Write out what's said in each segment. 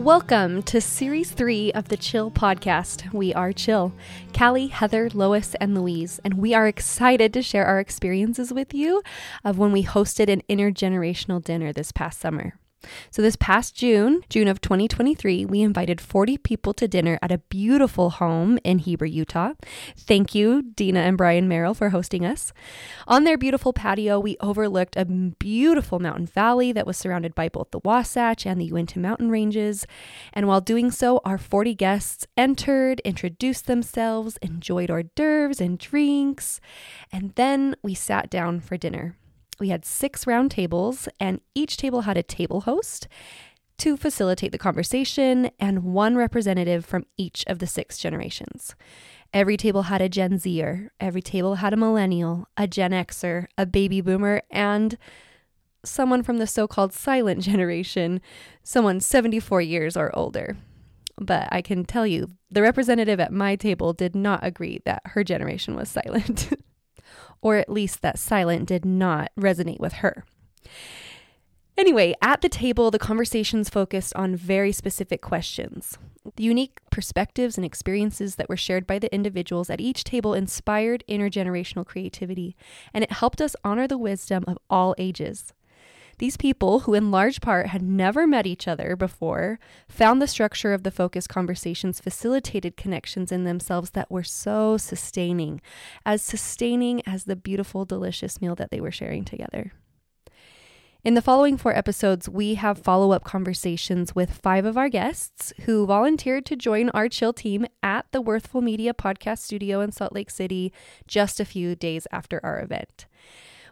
Welcome to Series 3 of the Chill podcast. We are Chill. Callie, Heather, Lois, and Louise, and we are excited to share our experiences with you of when we hosted an intergenerational dinner this past summer. So, this past June, June of 2023, we invited 40 people to dinner at a beautiful home in Heber, Utah. Thank you, Dina and Brian Merrill, for hosting us. On their beautiful patio, we overlooked a beautiful mountain valley that was surrounded by both the Wasatch and the Uinta mountain ranges. And while doing so, our 40 guests entered, introduced themselves, enjoyed hors d'oeuvres and drinks, and then we sat down for dinner. We had six round tables, and each table had a table host to facilitate the conversation and one representative from each of the six generations. Every table had a Gen Zer, every table had a millennial, a Gen Xer, a baby boomer, and someone from the so called silent generation, someone 74 years or older. But I can tell you, the representative at my table did not agree that her generation was silent. or at least that silent did not resonate with her. Anyway, at the table, the conversations focused on very specific questions. The unique perspectives and experiences that were shared by the individuals at each table inspired intergenerational creativity, and it helped us honor the wisdom of all ages. These people, who in large part had never met each other before, found the structure of the focus conversations facilitated connections in themselves that were so sustaining, as sustaining as the beautiful, delicious meal that they were sharing together. In the following four episodes, we have follow up conversations with five of our guests who volunteered to join our chill team at the Worthful Media podcast studio in Salt Lake City just a few days after our event.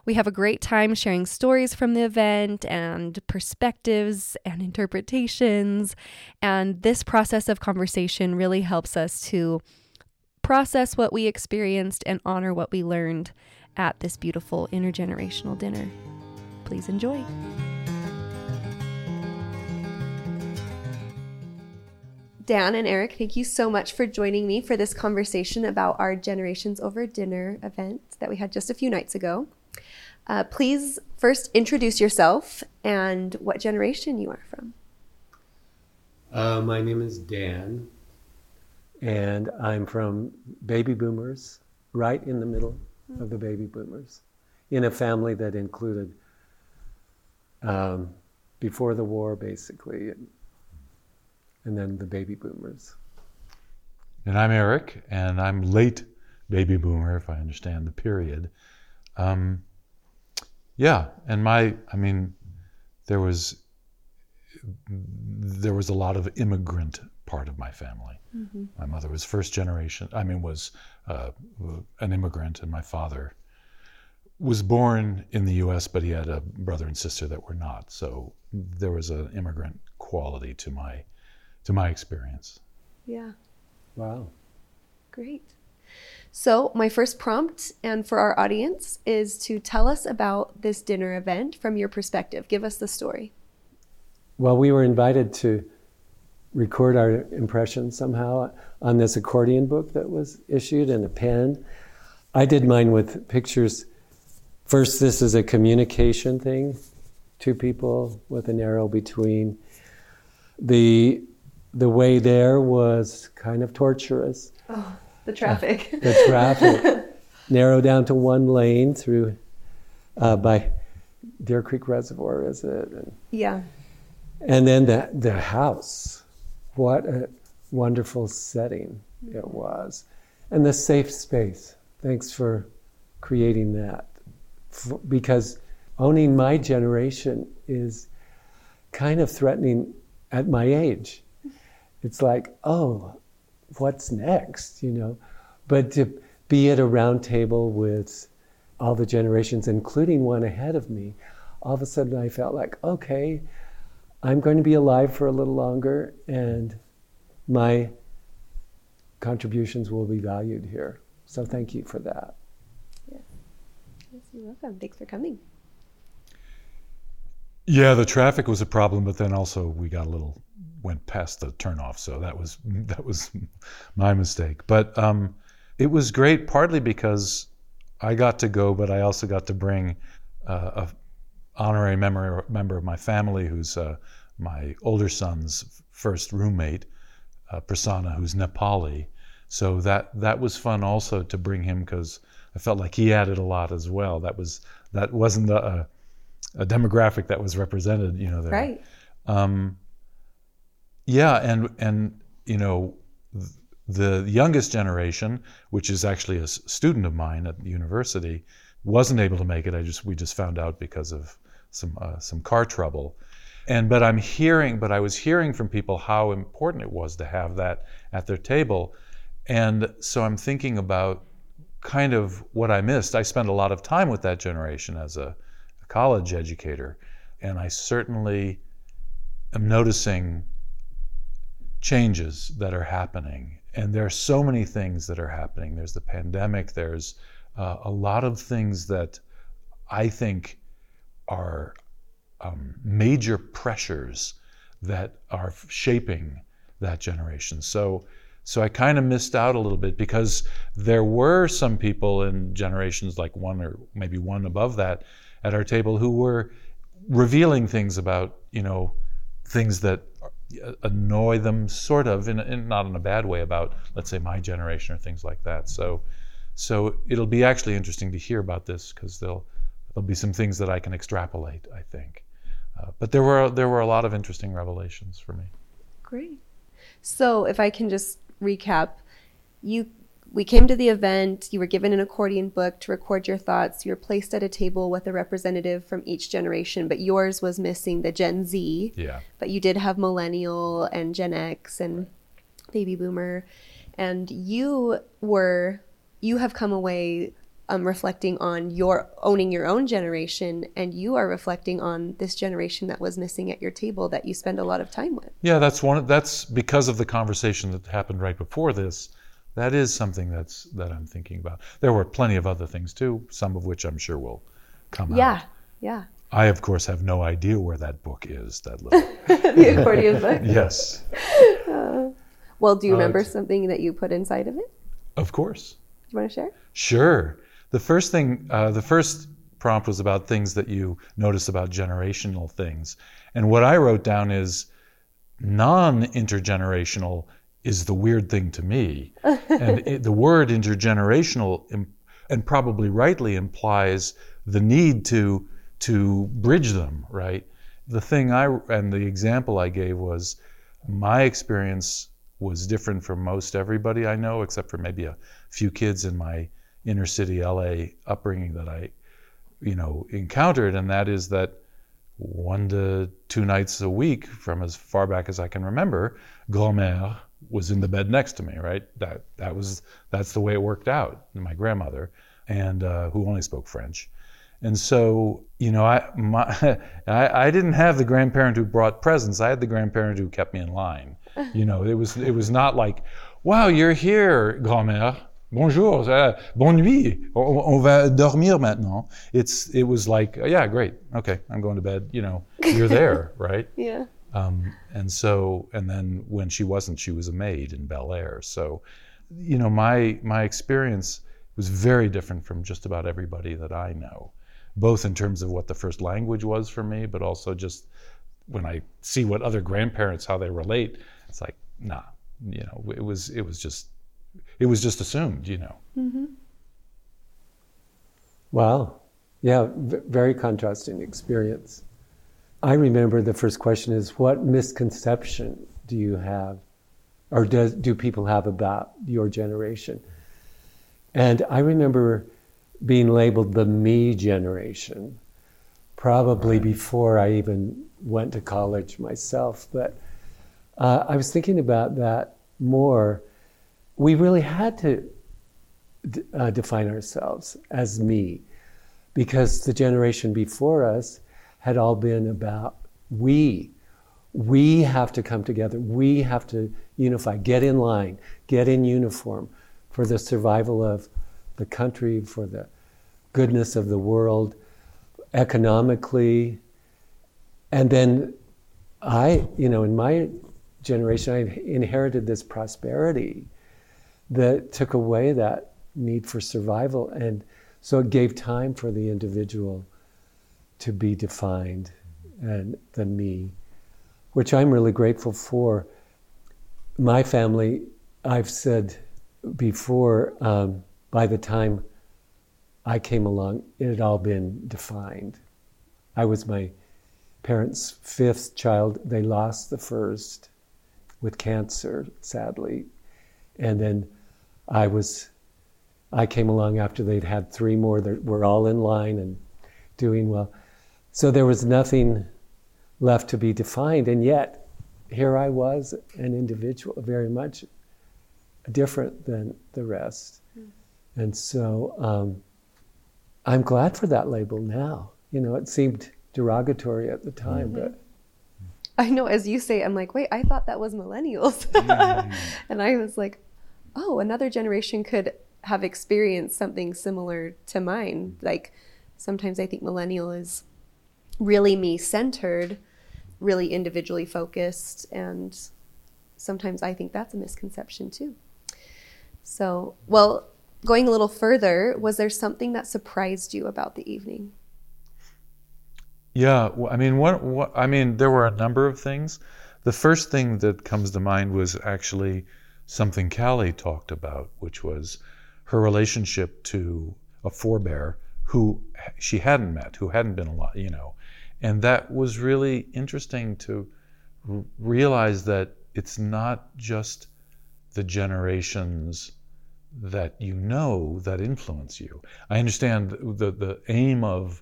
We have a great time sharing stories from the event and perspectives and interpretations. And this process of conversation really helps us to process what we experienced and honor what we learned at this beautiful intergenerational dinner. Please enjoy. Dan and Erik, thank you so much for joining me for this conversation about our Generations Over Dinner event that we had just a few nights ago. Uh, please first introduce yourself and what generation you are from. Uh, my name is Dan, and I'm from baby boomers, right in the middle of the baby boomers, in a family that included um, before the war, basically, and, and then the baby boomers. And I'm Erik, and I'm late baby boomer, if I understand the period. Um, yeah, and my, I mean, there was there was a lot of immigrant part of my family. Mm-hmm. My mother was first generation. I mean, was uh, an immigrant, and my father was born in the U.S., but he had a brother and sister that were not. So there was an immigrant quality to my to my experience. Yeah. Wow. Great. So, my first prompt, and for our audience, is to tell us about this dinner event from your perspective. Give us the story. Well, we were invited to record our impressions somehow on this accordion book that was issued and a pen. I did mine with pictures. First, this is a communication thing, two people with an arrow between. The the way there was kind of torturous. Oh the traffic. the traffic. Narrow down to one lane through uh, by Deer Creek Reservoir, is it? And, yeah. And then the, the house. What a wonderful setting it was. And the safe space. Thanks for creating that. For, because owning my generation is kind of threatening at my age. It's like, oh, what's next, you know? But to be at a round table with all the generations, including one ahead of me, all of a sudden I felt like, okay, I'm going to be alive for a little longer and my contributions will be valued here. So thank you for that. Yeah. yes you're welcome. Thanks for coming. Yeah, the traffic was a problem, but then also we got a little went past the turnoff, so that was that was my mistake. But um, it was great, partly because I got to go, but I also got to bring uh, a honorary member member of my family who's uh, my older son's first roommate, uh, Prasanna, who's Nepali. So that that was fun also to bring him because I felt like he added a lot as well. That was that wasn't a, a demographic that was represented, you know. There. Right. Um, yeah, and and you know, the youngest generation, which is actually a student of mine at the university, wasn't able to make it. I just we just found out because of some uh, some car trouble. And but I'm hearing, but I was hearing from people how important it was to have that at their table. And so I'm thinking about kind of what I missed. I spent a lot of time with that generation as a, a college educator, and I certainly am noticing changes that are happening. And there are so many things that are happening. There's the pandemic, there's uh, a lot of things that I think are um, major pressures that are shaping that generation. So, so I kind of missed out a little bit because there were some people in generations like one or maybe one above that at our table who were revealing things about you know things that annoy them sort of in, in, not in a bad way about let's say my generation or things like that. So so it'll be actually interesting to hear about this because there'll there'll be some things that I can extrapolate I think. Uh, but there were there were a lot of interesting revelations for me. Great. So if I can just recap you we came to the event. You were given an accordion book to record your thoughts. You were placed at a table with a representative from each generation, but yours was missing the Gen Z. Yeah. But you did have millennial and Gen X and baby boomer. And you were, you have come away um, reflecting on your owning your own generation, and you are reflecting on this generation that was missing at your table that you spend a lot of time with. Yeah, that's one. of, That's because of the conversation that happened right before this that is something that's that I'm thinking about. There were plenty of other things too, some of which I'm sure will come yeah, out. Yeah, yeah. I of course have no idea where that book is. That little the accordion book. yes. Uh, well, do you remember uh, something that you put inside of it? Of course. Do you want to share? Sure. The first thing, uh, the first prompt was about things that you notice about generational things, and what I wrote down is non-intergenerational is the weird thing to me. and it, the word intergenerational, and probably rightly, implies the need to to bridge them. Right. The thing I and the example I gave was my experience was different from most everybody I know, except for maybe a few kids in my inner city LA upbringing that I, you know, encountered, and that is that one to two nights a week, from as far back as I can remember, grand-mère was in the bed next to me, right? That that was that's the way it worked out. My grandmother, and uh, who only spoke French, and so you know, I my I, I didn't have the grandparent who brought presents. I had the grandparent who kept me in line. You know, it was it was not like, wow, you're here, grand-mère. Bonjour, uh, bonne nuit. On, on va dormir maintenant. It's it was like, yeah, great. Okay, I'm going to bed. You know, you're there, right? Yeah. Um, and so, and then when she wasn't, she was a maid in Bel Air. So, you know, my my experience was very different from just about everybody that I know, both in terms of what the first language was for me, but also just when I see what other grandparents how they relate. It's like, nah, you know, it was it was just it was just assumed, you know. Mm-hmm. Wow, yeah, v- very contrasting experience. I remember the first question is what misconception do you have or does, do people have about your generation? And I remember being labeled the me generation, probably right. before I even went to college myself. But uh, I was thinking about that more. We really had to d- uh, define ourselves as me because the generation before us had all been about we. We have to come together. We have to unify, get in line, get in uniform for the survival of the country, for the goodness of the world, economically. And then I, you know, in my generation, I inherited this prosperity that took away that need for survival. And so it gave time for the individual to be defined and the me, which I'm really grateful for. My family, I've said before, um, by the time I came along, it had all been defined. I was my parents' fifth child. They lost the first with cancer, sadly. And then I was, I came along after they'd had three more that were all in line and doing well. So there was nothing left to be defined. And yet, here I was, an individual, very much different than the rest. Mm. And so um, I'm glad for that label now. You know, it seemed derogatory at the time, mm-hmm. but. I know, as you say, I'm like, wait, I thought that was millennials. mm-hmm. and I was like, oh, another generation could have experienced something similar to mine. Like, sometimes I think millennial is really me centered, really individually focused, and sometimes I think that's a misconception too. So, well, going a little further, was there something that surprised you about the evening? Yeah, I mean, what, what, I mean, there were a number of things. The first thing that comes to mind was actually something Callie talked about, which was her relationship to a forebear who she hadn't met, who hadn't been a lot, you know, and that was really interesting to r- realize that it's not just the generations that you know that influence you. I understand the, the aim of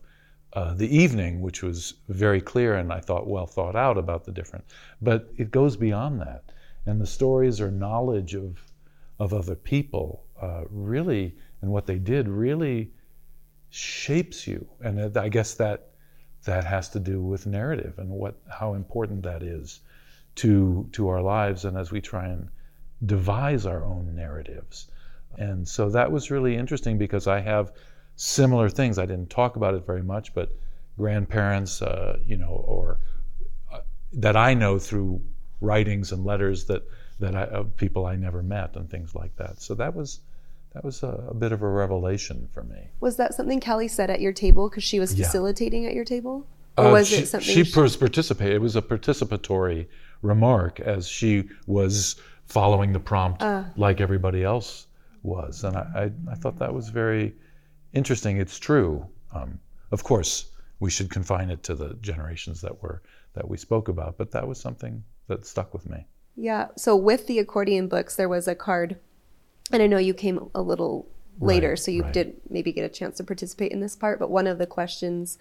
uh, the evening, which was very clear and I thought well thought out about the different, but it goes beyond that. And the stories or knowledge of, of other people uh, really, and what they did really shapes you. And I guess that that has to do with narrative and what how important that is to to our lives and as we try and devise our own narratives. And so that was really interesting because I have similar things. I didn't talk about it very much, but grandparents, uh, you know, or uh, that I know through writings and letters that that I, people I never met and things like that. So that was that was a, a bit of a revelation for me. Was that something Callie said at your table because she was facilitating yeah. at your table, or uh, was she, it something she, she participated? It was a participatory remark as she was following the prompt uh, like everybody else was, and I, I, I, thought that was very interesting. It's true. Um, of course, we should confine it to the generations that were that we spoke about, but that was something that stuck with me. Yeah. So with the accordion books, there was a card and I know you came a little later, right, so you right. did maybe get a chance to participate in this part. But one of the questions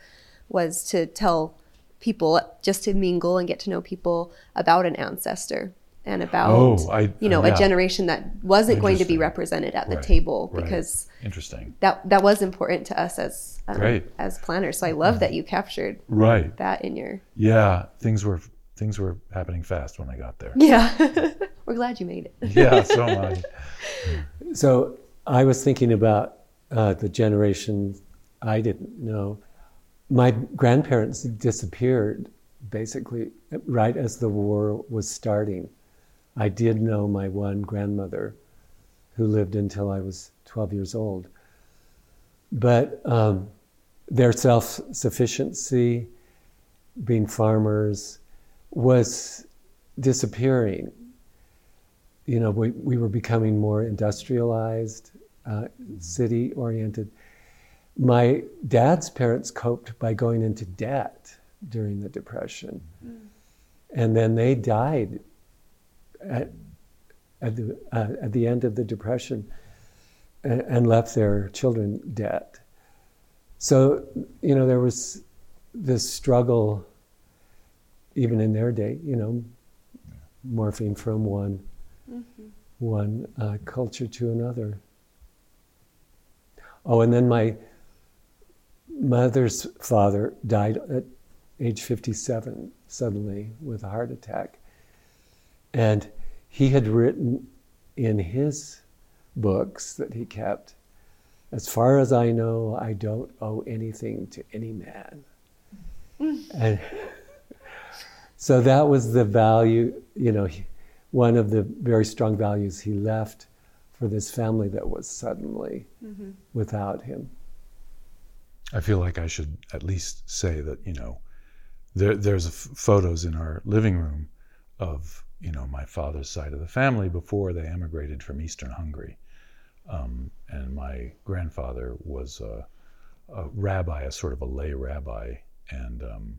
was to tell people just to mingle and get to know people about an ancestor and about oh, I, you know yeah. a generation that wasn't going to be represented at the right, table because interesting that that was important to us as um, as planners. So I love that you captured right that in your yeah things were things were happening fast when I got there. Yeah, we're glad you made it. yeah, so am I. So I was thinking about uh, the generation I didn't know. My grandparents disappeared basically right as the war was starting. I did know my one grandmother who lived until I was 12 years old. But um, their self sufficiency, being farmers, was disappearing. You know, we, we were becoming more industrialized, uh, city oriented. My dad's parents coped by going into debt during the Depression. Mm. And then they died at, at, the, uh, at the end of the Depression and, and left their children debt. So, you know, there was this struggle even in their day, you know, morphing from one mm-hmm. one uh, culture to another. Oh, and then my mother's father died at age 57 suddenly with a heart attack. And he had written in his books that he kept, as far as I know, I don't owe anything to any man. Mm. and so that was the value, you know, one of the very strong values he left for this family that was suddenly mm-hmm. without him. I feel like I should at least say that, you know, there, there's photos in our living room of you know my father's side of the family before they emigrated from Eastern Hungary, um, and my grandfather was a, a, rabbi, a sort of a lay rabbi, and um,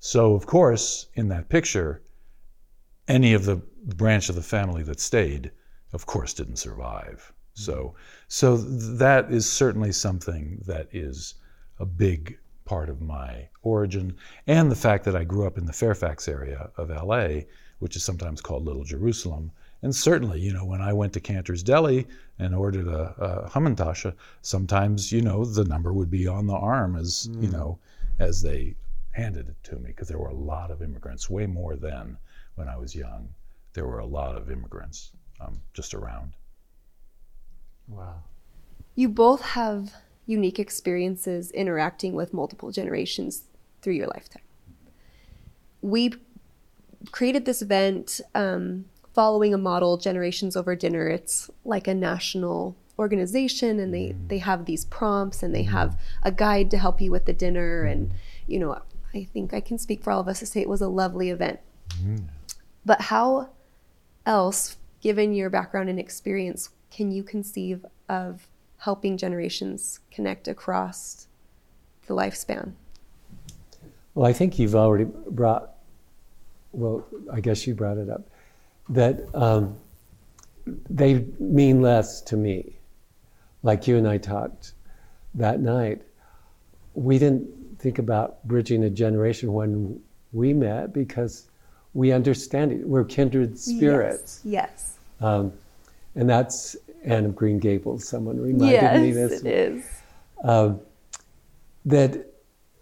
so of course in that picture, any of the branch of the family that stayed, of course, didn't survive. So, so that is certainly something that is a big part of my origin, and the fact that I grew up in the Fairfax area of LA, which is sometimes called Little Jerusalem. And certainly, you know, when I went to Canter's Deli and ordered a, a Hamantasche, sometimes, you know, the number would be on the arm as, mm. you know, as they handed it to me, because there were a lot of immigrants, way more than when I was young. There were a lot of immigrants um, just around. Wow. You both have unique experiences interacting with multiple generations through your lifetime. We created this event um, following a model, Generations Over Dinner. It's like a national organization, and they, mm. they have these prompts and they mm. have a guide to help you with the dinner. And, you know, I think I can speak for all of us to say it was a lovely event. But how else, given your background and experience, can you conceive of helping generations connect across the lifespan? Well, I think you've already brought, well, I guess you brought it up, that um, they mean less to me. Like you and I talked that night, we didn't think about bridging a generation when we met because we understand it. We're kindred spirits. Yes. yes. Um, and that's Anne of Green Gables. Someone reminded yes, me this. Yes, it is. Um, that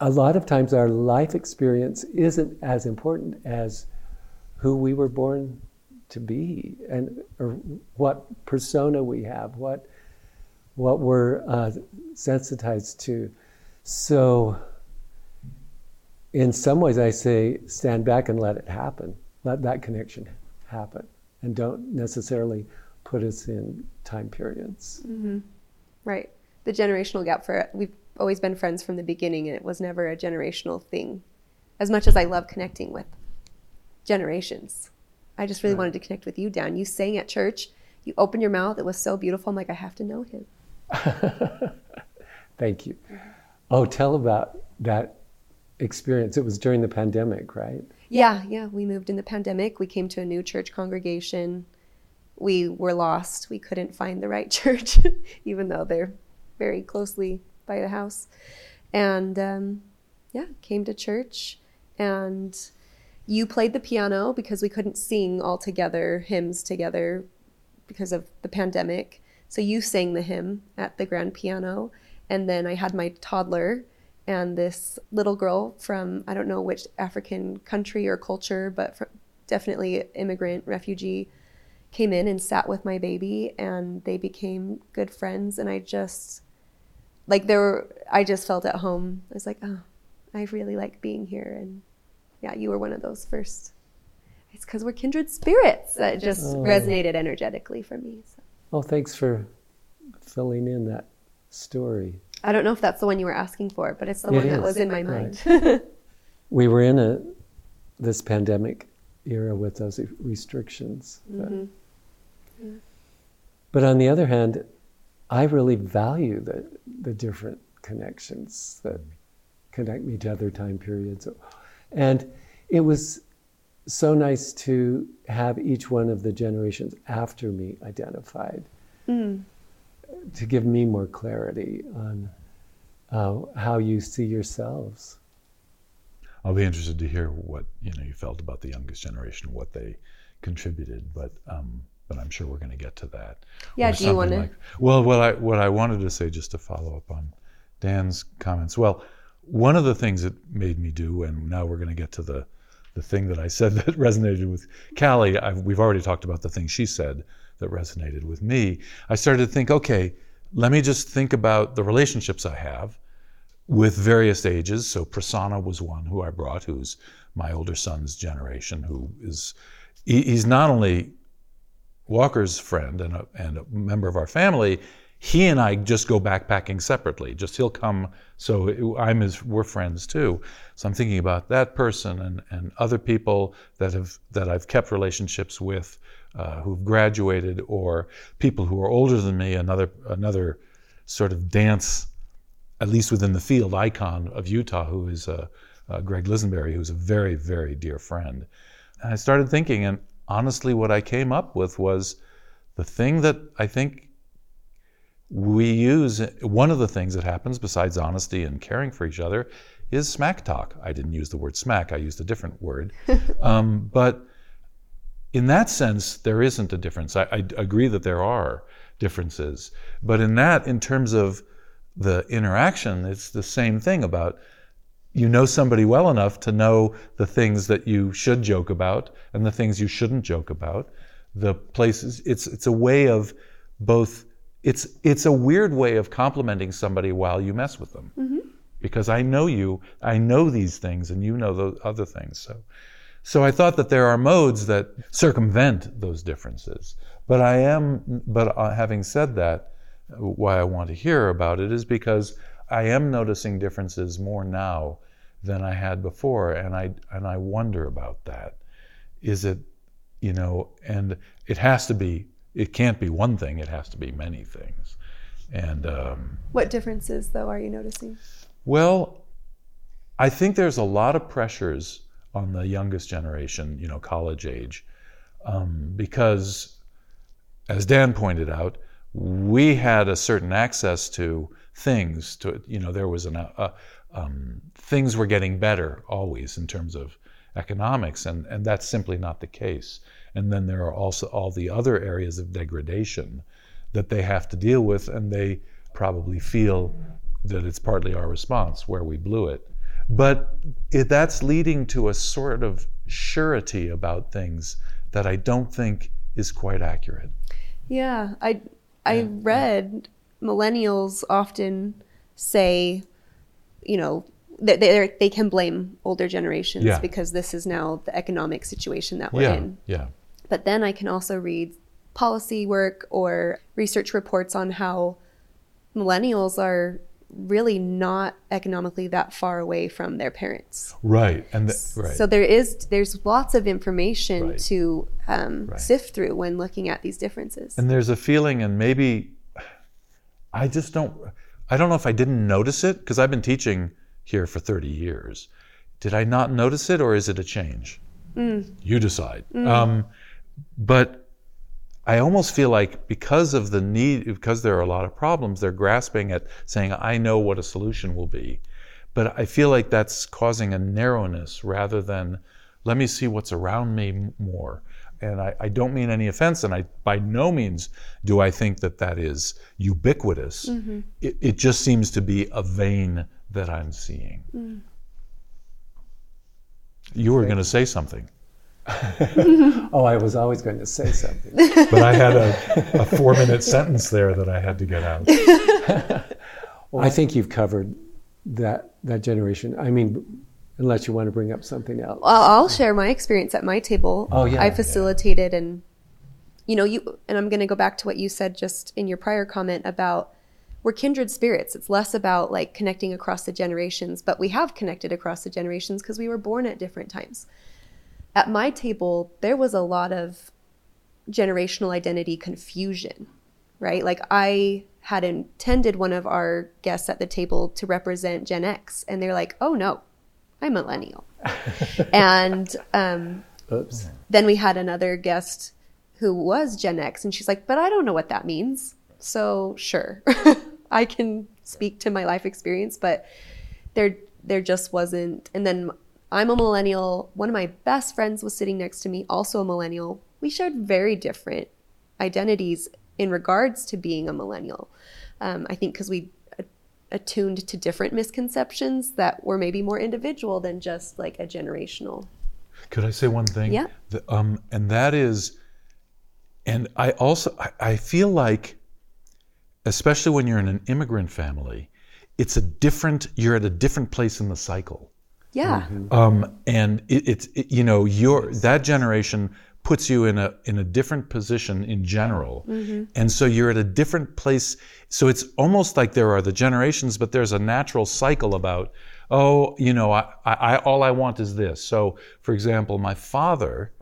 a lot of times our life experience isn't as important as who we were born to be and or what persona we have, what what we're uh, sensitized to. So, in some ways, I say stand back and let it happen. Let that connection happen, and don't necessarily put us in time periods. Mm-hmm. Right. The generational gap for we've always been friends from the beginning, and it was never a generational thing. As much as I love connecting with generations, I just really right. wanted to connect with you, Dan. You sang at church. You opened your mouth. It was so beautiful. I'm like, I have to know him. Thank you. Oh, tell about that experience. It was during the pandemic, right? Yeah, yeah. We moved in the pandemic. We came to a new church congregation we were lost. We couldn't find the right church, even though they're very closely by the house. And um, yeah, came to church. And you played the piano because we couldn't sing all together, hymns together because of the pandemic. So you sang the hymn at the grand piano. And then I had my toddler and this little girl from, I don't know which African country or culture, but definitely immigrant, refugee came in and sat with my baby and they became good friends and I just like there were I just felt at home. I was like, "Oh, I really like being here." And yeah, you were one of those first. It's cuz we're kindred spirits. That just oh. resonated energetically for me. So. Well, thanks for filling in that story. I don't know if that's the one you were asking for, but it's the it one is. that was in my mind. we were in a this pandemic era with those restrictions. Mm-hmm. But, but on the other hand, I really value the, the different connections that connect me to other time periods. And it was so nice to have each one of the generations after me identified mm. To give me more clarity on uh, how you see yourselves. I'll be interested to hear what you know you felt about the youngest generation, what they contributed, but um, but I'm sure we're going to get to that. Yeah, do you want to? Like, well, what I what I wanted to say just to follow up on Dan's comments. Well, one of the things that made me do, and now we're going to get to the the thing that I said that resonated with Callie. I've, we've already talked about the thing she said that resonated with me. I started to think, okay, let me just think about the relationships I have with various ages. So Prasanna was one who I brought, who's my older son's generation, who is he, he's not only Walker's friend and a, and a member of our family, he and I just go backpacking separately. Just he'll come, so I'm his. We're friends too. So I'm thinking about that person and, and other people that have that I've kept relationships with, uh, who've graduated, or people who are older than me. Another another sort of dance, at least within the field, icon of Utah, who is uh, uh, Greg Lisenberry, who's a very very dear friend. And I started thinking, and honestly, what I came up with was the thing that I think we use one of the things that happens besides honesty and caring for each other is smack talk. I didn't use the word smack, I used a different word. um, but in that sense, there isn't a difference. I, I, agree that there are differences. But in that, in terms of the interaction, it's the same thing about you know somebody well enough to know the things that you should joke about and the things you shouldn't joke about. The places, it's, it's a way of both it's it's a weird way of complimenting somebody while you mess with them. Mm-hmm. because i know you i know these things and you know those other things so. So i thought that there are modes that circumvent those differences. But i am but uh, having said that why i want to hear about it is because i am noticing differences more now than i had before and i and i wonder about that. Is it you know and it has to be it can't be one thing, it has to be many things. And um, what differences, though, are you noticing? Well, I think there's a lot of pressures on the youngest generation, you know, college age, um, because, as Dan pointed out, we had a certain access to things. To you know, there was an uh, um, things were getting better always in terms of economics, and and that's simply not the case. And then there are also all the other areas of degradation that they have to deal with, and they probably feel that it's partly our response where we blew it. But it, that's leading to a sort of surety about things that I don't think is quite accurate. Yeah, I I yeah. read millennials often say, you know, they they they can blame older generations yeah. because this is now the economic situation that we're yeah. in. Yeah. But then I can also read policy work or research reports on how millennials are really not economically that far away from their parents. Right, and the, right. So there is there's lots of information right. to um, right. sift through when looking at these differences. And there's a feeling, and maybe I just don't. I don't know if I didn't notice it because I've been teaching here for 30 years. Did I not notice it, or is it a change? Mm. You decide. Mm. Um, but I almost feel like because of the need, because there are a lot of problems, they're grasping at saying, I know what a solution will be. But I feel like that's causing a narrowness rather than let me see what's around me more. And I, I don't mean any offense, and I by no means do I think that that is ubiquitous. Mm-hmm. It, it, just seems to be a vein that I'm seeing. Mm. You were going to say something. oh, I was always going to say something. But I had a, a four minute sentence there that I had to get out. well, I think you've covered that, that generation. I mean, unless you want to bring up something else. Well, I'll share my experience at my table. Oh, yeah. I facilitated yeah. and, you know, you, and I'm going to go back to what you said just in your prior comment about we're kindred spirits. It's less about like connecting across the generations, but we have connected across the generations because we were born at different times at my table, there was a lot of generational identity confusion, right? Like I had intended one of our guests at the table to represent Gen X, and they're like, "Oh no, I'm millennial." and um, Oops. then we had another guest who was Gen X, and she's like, "But I don't know what that means." So sure, I can speak to my life experience, but there there just wasn't. And then I'm a millennial. One of my best friends was sitting next to me, also a millennial. We shared very different identities in regards to being a millennial. Um, I think because we attuned to different misconceptions that were maybe more individual than just like a generational. Could I say one thing? Yeah. The, um, and that is, and I also I, I feel like, especially when you're in an immigrant family, it's a different. You're at a different place in the cycle. Yeah. Mm-hmm. Um, and it, it's it, you know your that generation puts you in a in a different position in general and so you're at a different place so it's almost like there are the generations but there's a natural cycle about oh you know I, I, I all i want is this so for example my father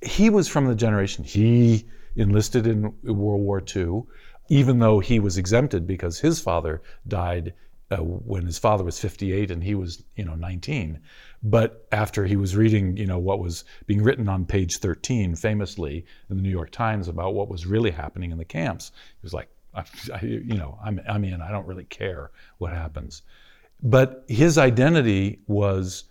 he was from the generation he enlisted in world war ii even though he was exempted because his father died uh, when his father was 58 and he was you know 19 but after he was reading you know what was being written on page 13 famously in the new york times about what was really happening in the camps he was like I, I, you know I'm, I'm in. I don't really care what happens. But his identity was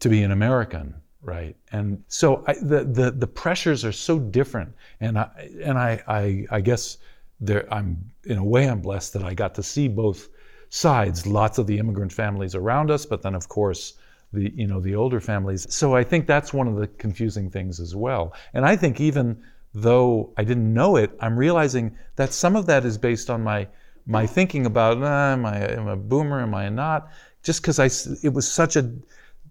to be an american right? And so I, the, the the pressures are so different. And i and i i, I guess there i'm in a way i'm blessed that i got to see both sides lots of the immigrant families around us but then of course the you know the older families. So i think that's one of the confusing things as well. And i think even though i didn't know it i'm realizing that some of that is based on my my thinking about ah, am i am I a boomer? Am i not? Just because I it was such a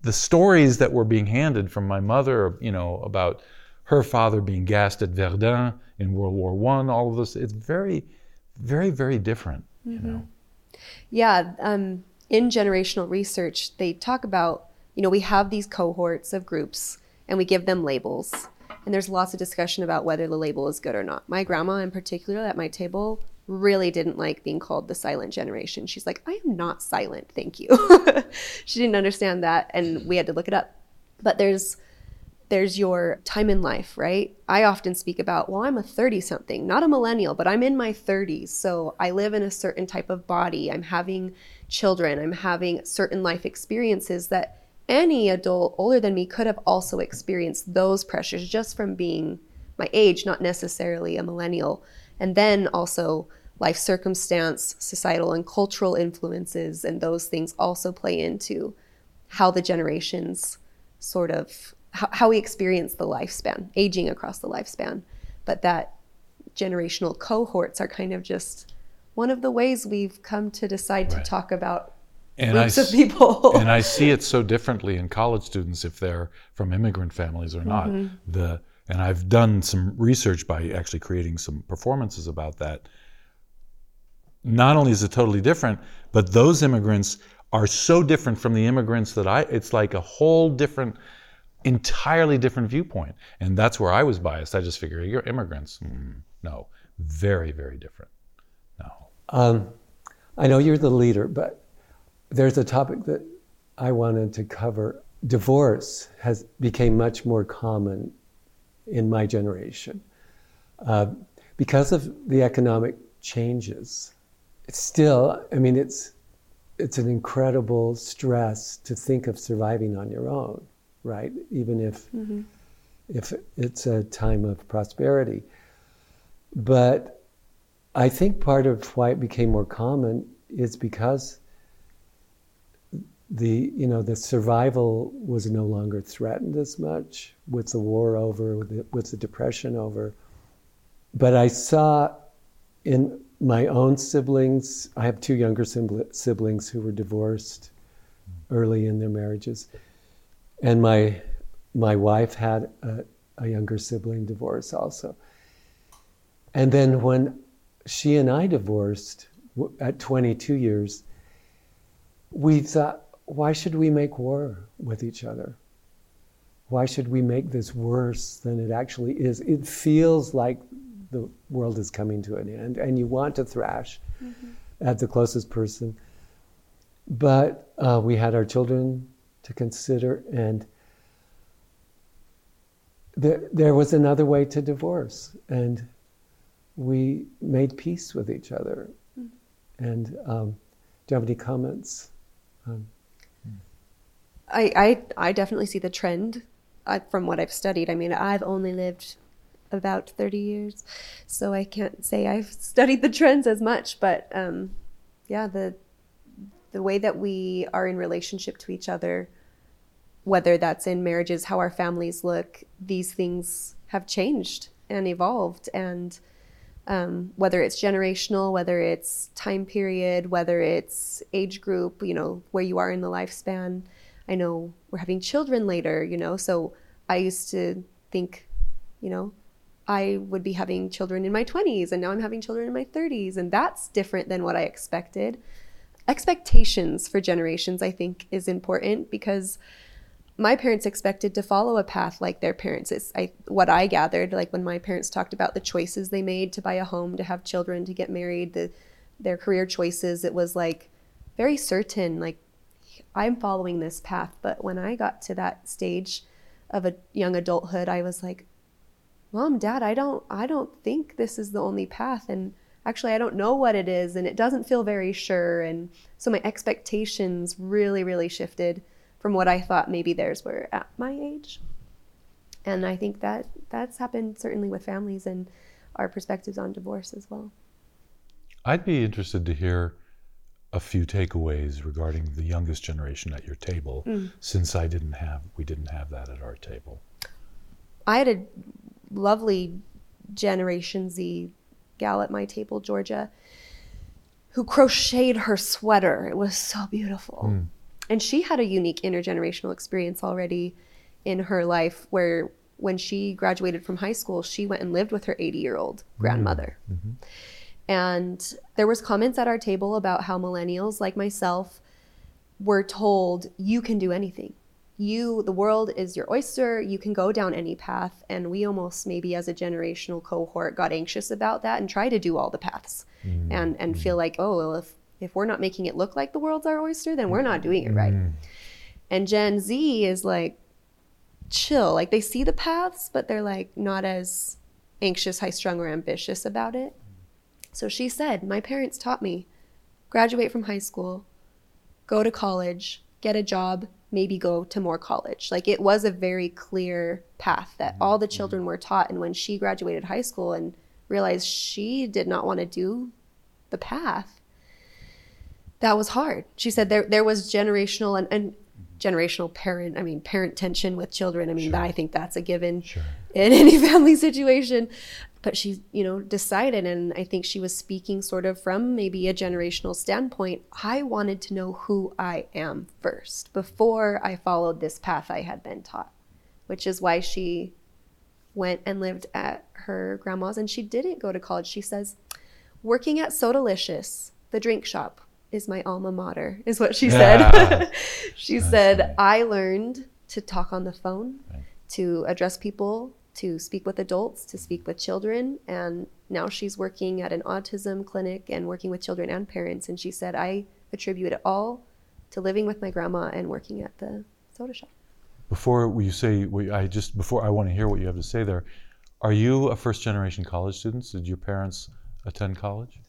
the stories that were being handed from my mother you know about her father being gassed at verdun in world war one all of this it's very very very different you know Yeah, um, in generational research, they talk about, you know, we have these cohorts of groups and we give them labels. And there's lots of discussion about whether the label is good or not. My grandma, in particular, at my table, really didn't like being called the silent generation. She's like, I am not silent, thank you. she didn't understand that, and we had to look it up. But there's there's your time in life, right? I often speak about, well, I'm a 30 something, not a millennial, but I'm in my 30s. So I live in a certain type of body. I'm having children. I'm having certain life experiences that any adult older than me could have also experienced those pressures just from being my age, not necessarily a millennial. And then also life circumstance, societal and cultural influences, and those things also play into how the generations sort of how, how we experience the lifespan, aging across the lifespan. But that generational cohorts are kind of just one of the ways we've come to decide Right. to talk about and I groups of people. and I see it so differently in college students if they're from immigrant families or not. Mm-hmm. The and I've done some research by actually creating some performances about that. Not only is it totally different, but those immigrants are so different from the immigrants that I it's like a whole different entirely different viewpoint. And that's where I was biased. I just figured you're immigrants. Mm, no. Very, very different. No. Um, I know you're the leader, but there's a topic that I wanted to cover. Divorce has became much more common in my generation uh, because of the economic changes. It's still, I mean, it's it's an incredible stress to think of surviving on your own, right? Even if mm-hmm. if it's a time of prosperity, but I think part of why it became more common is because the you know the survival was no longer threatened as much with the war over, with the, with the depression over. But I saw in my own siblings, I have two younger siblings who were divorced early in their marriages, and my my wife had a, a younger sibling divorce also. And then when she and I divorced at 22 years, we thought, why should we make war with each other? Why should we make this worse than it actually is? It feels like the world is coming to an end, and you want to thrash at the closest person. But uh, we had our children to consider, and there, there was another way to divorce, and we made peace with each other. And um, do you have any comments? Um, I, I, I definitely see the trend uh, from what I've studied. I mean, I've only lived about 30 years, so I can't say I've studied the trends as much. But um, yeah, the, the way that we are in relationship to each other, whether that's in marriages, how our families look, these things have changed and evolved. And um, whether it's generational, whether it's time period, whether it's age group, you know, where you are in the lifespan. I know we're having children later, you know, so I used to think you know, I would be having children in my 20s and now I'm having children in my 30s. And that's different than what I expected. Expectations for generations, I think, is important because my parents expected to follow a path like their parents. It's I, what I gathered, like when my parents talked about the choices they made to buy a home, to have children, to get married, the, their career choices, it was like very certain, like I'm following this path. But when I got to that stage of a young adulthood, I was like, Mom, Dad, I don't I don't think this is the only path and actually I don't know what it is and it doesn't feel very sure and so my expectations really really shifted from what I thought maybe theirs were at my age. And I think that that's happened certainly with families and our perspectives on divorce as well. I'd be interested to hear a few takeaways regarding the youngest generation at your table mm. since I didn't have we didn't have that at our table. I had a lovely Generation Z gal at my table, Georgia, who crocheted her sweater. It was so beautiful. Mm. And she had a unique intergenerational experience already in her life where when she graduated from high school, she went and lived with her 80 year old grandmother. Mm-hmm and there was comments at our table about how millennials like myself were told you can do anything you the world is your oyster. You can go down any path. And we almost maybe as a generational cohort got anxious about that and try to do all the paths mm. and and feel like oh well if if we're not making it look like the world's our oyster then we're not doing it right. Mm. and gen z is like chill. Like they see the paths but they're like not as anxious high strung or ambitious about it. So she said, My parents taught me graduate from high school, go to college, get a job, maybe go to more college. Like it was a very clear path that mm-hmm. all the mm-hmm. children were taught. And when she graduated high school and realized she did not want to do the path, that was hard. She said there there was generational and, and mm-hmm. generational parent i mean parent tension with children i mean sure. i think that's a given sure. in any family situation but she you know decided and i think she was speaking sort of from maybe a generational standpoint i wanted to know who i am first before i followed this path i had been taught which is why she went and lived at her grandma's and she didn't go to college she says working at so sodalicious the drink shop is my alma mater, is what she said. she That's said, funny. I learned to talk on the phone, right. to address people, to speak with adults, to speak with children. And now she's working at an autism clinic and working with children and parents. And she said, I attribute it all to living with my grandma and working at the soda shop. Before you say, I just before I want to hear what you have to say there. Are you a first generation college student? Did your parents attend college?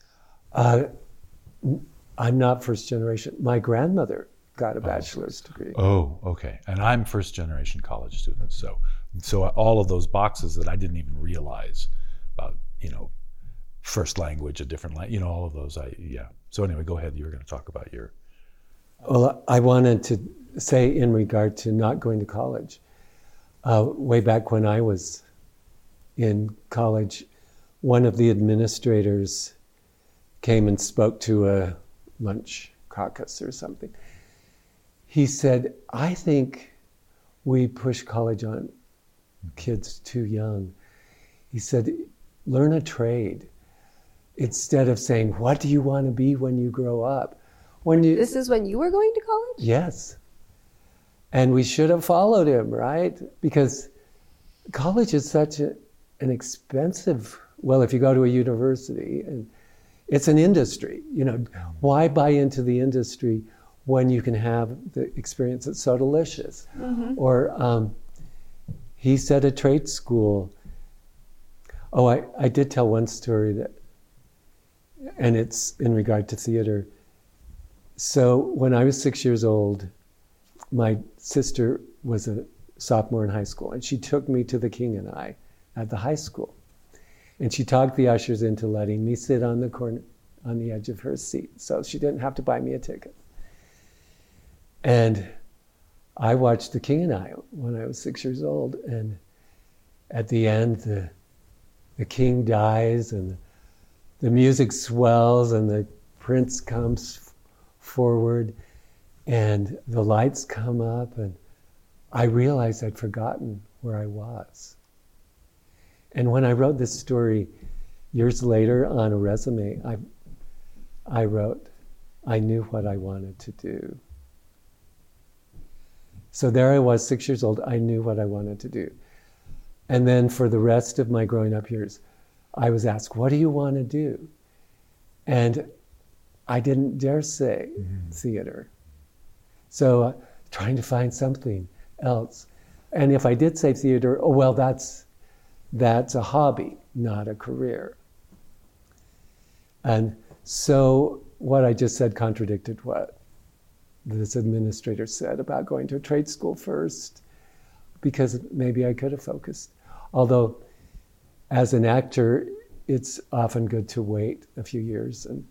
Uh, I'm not first generation. My grandmother got a oh, bachelor's degree. Oh, okay. And I'm first generation college student. So, so all of those boxes that I didn't even realize about, you know, first language, a different language, you know, all of those. I yeah. So anyway, go ahead. You were going to talk about your. Well, I wanted to say in regard to not going to college. Uh, way back when I was in college, one of the administrators came and spoke to a lunch caucus or something. He said, I think we push college on kids too young. He said, learn a trade instead of saying, What do you want to be when you grow up? When you, this is when you were going to college? Yes. And we should have followed him, right? Because college is such a, an expensive, well, if you go to a university and it's an industry. You know, why buy into the industry when you can have the experience that's so delicious? Mm-hmm. Or um, he said a trade school. Oh, I, I did tell one story that, and it's in regard to theater. So when I was six years old, my sister was a sophomore in high school, and she took me to the King and I at the high school. And she talked the ushers into letting me sit on the corner, on the edge of her seat. So she didn't have to buy me a ticket. And I watched The King and I when I was six years old. And at the end, the, the king dies and the, music swells and the prince comes forward and the lights come up and I realized I'd forgotten where I was. And when I wrote this story years later on a resume, I, I wrote, I knew what I wanted to do. So there I was, six years old. I knew what I wanted to do. And then for the rest of my growing up years, I was asked, What do you want to do? And I didn't dare say mm-hmm. theater. So uh, trying to find something else. And if I did say theater, oh, well, that's, that's a hobby, not a career. And so what I just said contradicted what this administrator said about going to a trade school first, because maybe I could have focused. Although, as an actor, it's often good to wait a few years and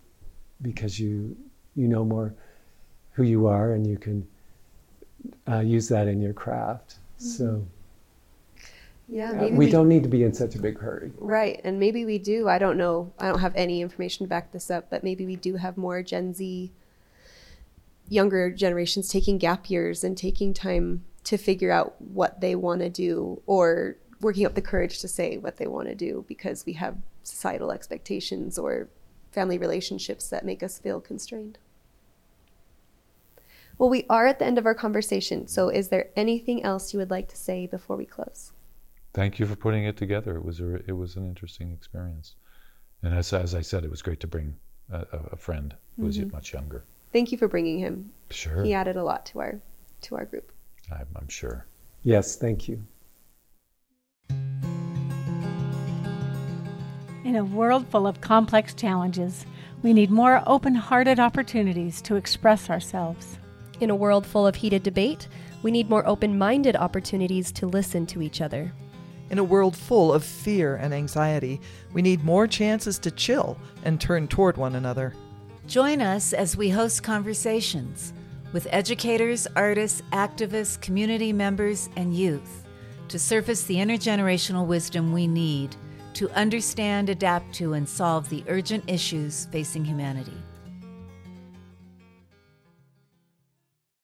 because you you know more who you are and you can uh, use that in your craft. Mm-hmm. So. Yeah, uh, we, we, don't need to be in such a big hurry. Right, and maybe we do. I don't know. I don't have any information to back this up, but maybe we do have more Gen Z, younger generations taking gap years and taking time to figure out what they want to do, or working up the courage to say what they want to do because we have societal expectations or family relationships that make us feel constrained. Well, we are at the end of our conversation. So, is there anything else you would like to say before we close? Thank you for putting it together. It was a, it was an interesting experience, and as as I said, it was great to bring a, a friend who was mm-hmm. much younger. Thank you for bringing him. Sure, he added a lot to our to our group. I'm, I'm sure. Yes, thank you. In a world full of complex challenges, we need more open hearted opportunities to express ourselves. In a world full of heated debate, we need more open minded opportunities to listen to each other. In a world full of fear and anxiety, we need more chances to chill and turn toward one another. Join us as we host conversations with educators, artists, activists, community members, and youth to surface the intergenerational wisdom we need to understand, adapt to, and solve the urgent issues facing humanity.